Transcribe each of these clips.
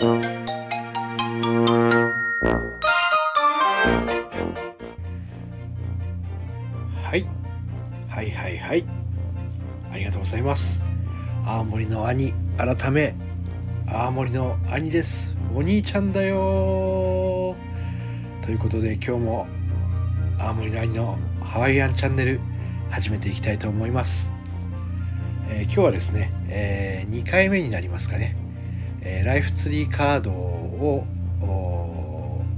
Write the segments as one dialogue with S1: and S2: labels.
S1: はい。はいはいはい。ありがとうございます。青森の兄改め青森の兄です。お兄ちゃんだよ。ということで今日も青森の兄のハワイアンチャンネル始めていきたいと思います、えー、今日はですね、えー、2回目になりますかね、えー、ライフツリーカードを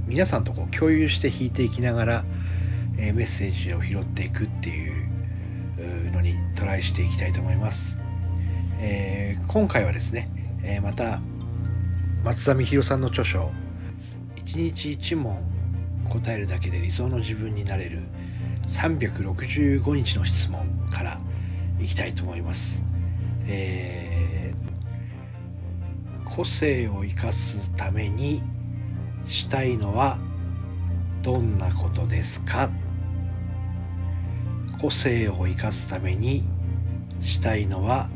S1: 皆さんとこう共有して引いていきながら、えメッセージを拾っていくっていうのにトライしていきたいと思います、えー、今回はですね、え、また松田美弘さんの著書「一日一問答えるだけで理想の自分になれる365日の質問」からいきたいと思います、えー、個性を生かすためにしたいのはどんなことですか？個性を生かすためにしたいのは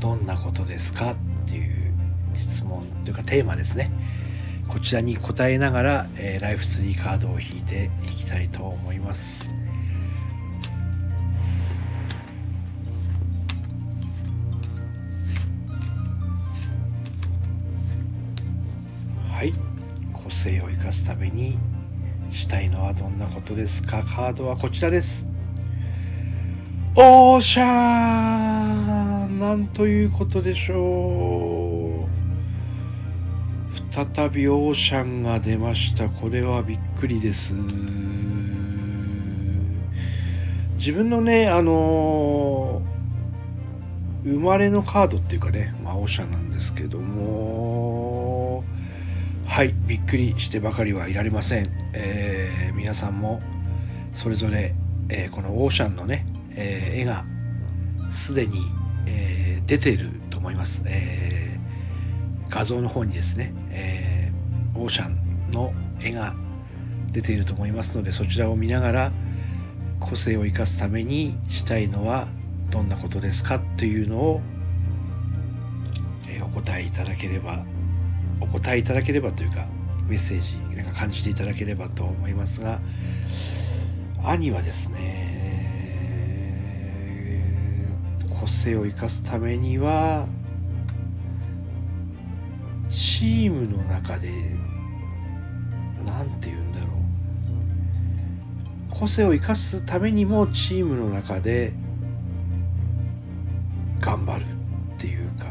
S1: どんなことですか？っていう質問というかテーマですね。こちらに答えながら、えー、ライフツリーカードを引いていきたいと思います。はい。個性を生かすためにしたいのはどんなことですか？カードはこちらです。オーシャン。なんということでしょう。再びオーシャンが出ました。これはびっくりです。自分のねあの生まれのカードっていうかね、まあ、オーシャンなんですけどもはいびっくりしてばかりはいられません、えー、皆さんもそれぞれ、えー、このオーシャンのねえー、絵がすでに、えー、出ていると思います、えー、画像の方にですね、えー、オーシャンの絵が出ていると思いますのでそちらを見ながら個性を生かすためにしたいのはどんなことですかというのを、お答えいただければお答えいただければというかメッセージなんか感じていただければと思いますが兄はですね個性を生かすためにはチームの中で何て言うんだろう。個性を生かすためにもチームの中で頑張るっていうか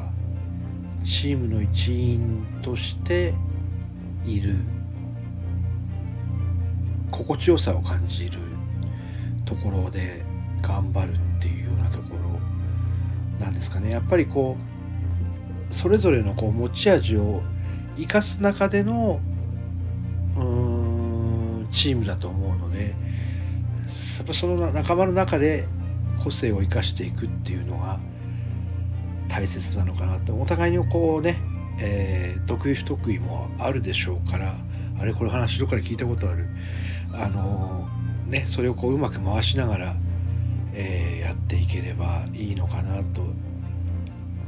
S1: チームの一員としている。心地よさを感じるところで頑張るっていうようなところなんですかね。やっぱりこうそれぞれのこう持ち味を生かす中でのうんチームだと思うのでやっぱその仲間の中で個性を生かしていくっていうのが大切なのかなと。お互いにこうね、えー、得意不得意もあるでしょうからあれこれ話どっかで聞いたことある。あのー、ねそれをこううまく回しながらえー、やっていければいいのかなと。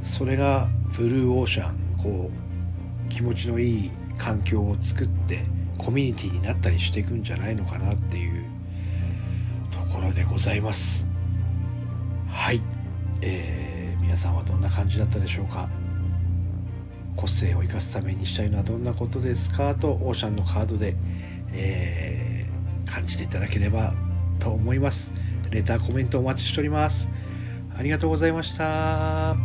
S1: それがブルーオーシャンこう気持ちのいい環境を作ってコミュニティになったりしていくんじゃないのかなっていうところでございます。はい、えー、皆さんはどんな感じだったでしょうか？個性を生かすためにしたいのはどんなことですか？とオーシャンのカードで、えー、感じていただければと思います。レター、コメントお待ちしております。ありがとうございました。